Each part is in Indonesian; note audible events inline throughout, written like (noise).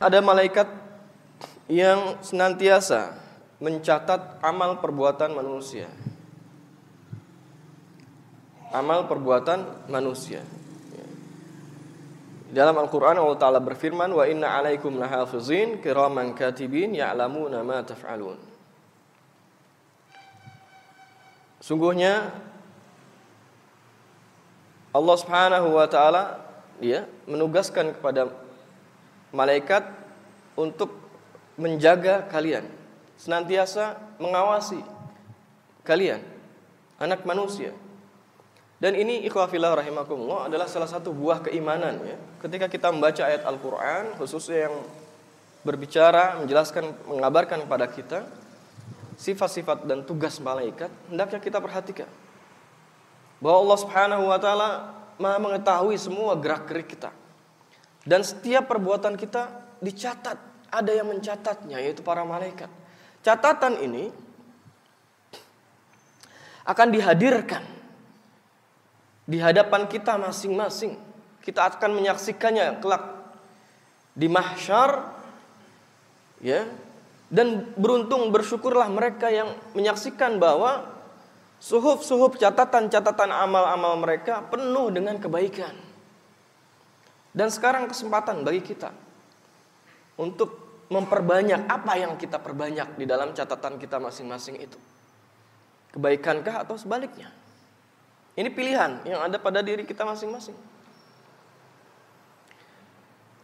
Ada malaikat yang senantiasa mencatat amal perbuatan manusia. Amal perbuatan manusia. Dalam Al-Quran Allah Ta'ala berfirman Wa inna alaikum lahafizin kiraman katibin ya'lamuna ma taf'alun Sungguhnya Allah Subhanahu wa taala ya menugaskan kepada malaikat untuk menjaga kalian, senantiasa mengawasi kalian, anak manusia. Dan ini ikhwafillah rahimakumullah adalah salah satu buah keimanan ya. Ketika kita membaca ayat Al-Qur'an khususnya yang berbicara, menjelaskan, mengabarkan kepada kita sifat-sifat dan tugas malaikat, hendaknya kita perhatikan. Bahwa Allah Subhanahu wa taala Maha mengetahui semua gerak-gerik kita. Dan setiap perbuatan kita dicatat, ada yang mencatatnya yaitu para malaikat. Catatan ini akan dihadirkan di hadapan kita masing-masing. Kita akan menyaksikannya kelak di mahsyar ya. Dan beruntung bersyukurlah mereka yang menyaksikan bahwa suhuf-suhuf catatan-catatan amal-amal mereka penuh dengan kebaikan. Dan sekarang kesempatan bagi kita untuk memperbanyak apa yang kita perbanyak di dalam catatan kita masing-masing itu. Kebaikankah atau sebaliknya? Ini pilihan yang ada pada diri kita masing-masing.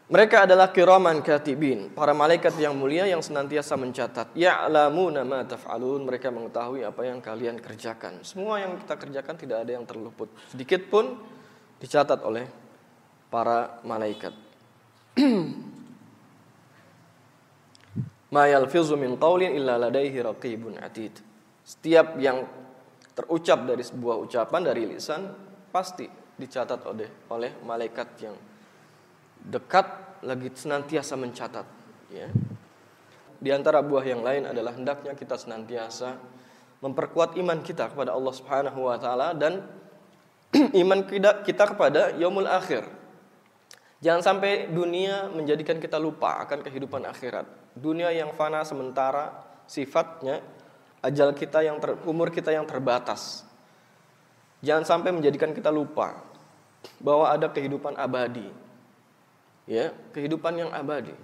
Mereka adalah kiraman katibin, para malaikat yang mulia yang senantiasa mencatat. Ya'lamuna ma taf'alun, mereka mengetahui apa yang kalian kerjakan. Semua yang kita kerjakan tidak ada yang terluput. Sedikit pun dicatat oleh para malaikat. Ma yalfizu min qawlin illa ladaihi raqibun atid. Setiap yang terucap dari sebuah ucapan dari lisan pasti dicatat oleh oleh malaikat yang dekat lagi senantiasa mencatat ya. Di antara buah yang lain adalah hendaknya kita senantiasa memperkuat iman kita kepada Allah Subhanahu wa taala dan (clears throat) iman kita, kita kepada yaumul akhir. Jangan sampai dunia menjadikan kita lupa akan kehidupan akhirat. Dunia yang fana sementara sifatnya ajal kita yang ter, umur kita yang terbatas. Jangan sampai menjadikan kita lupa bahwa ada kehidupan abadi. Ya, kehidupan yang abadi.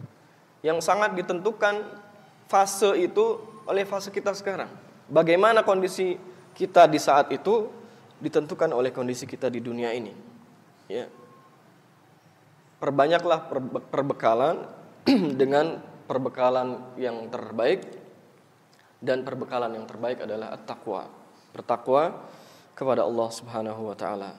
Yang sangat ditentukan fase itu oleh fase kita sekarang. Bagaimana kondisi kita di saat itu ditentukan oleh kondisi kita di dunia ini. Ya. Perbanyaklah perbekalan (clears throat) dengan perbekalan yang terbaik dan perbekalan yang terbaik adalah at-taqwa. Bertakwa kepada Allah Subhanahu wa taala.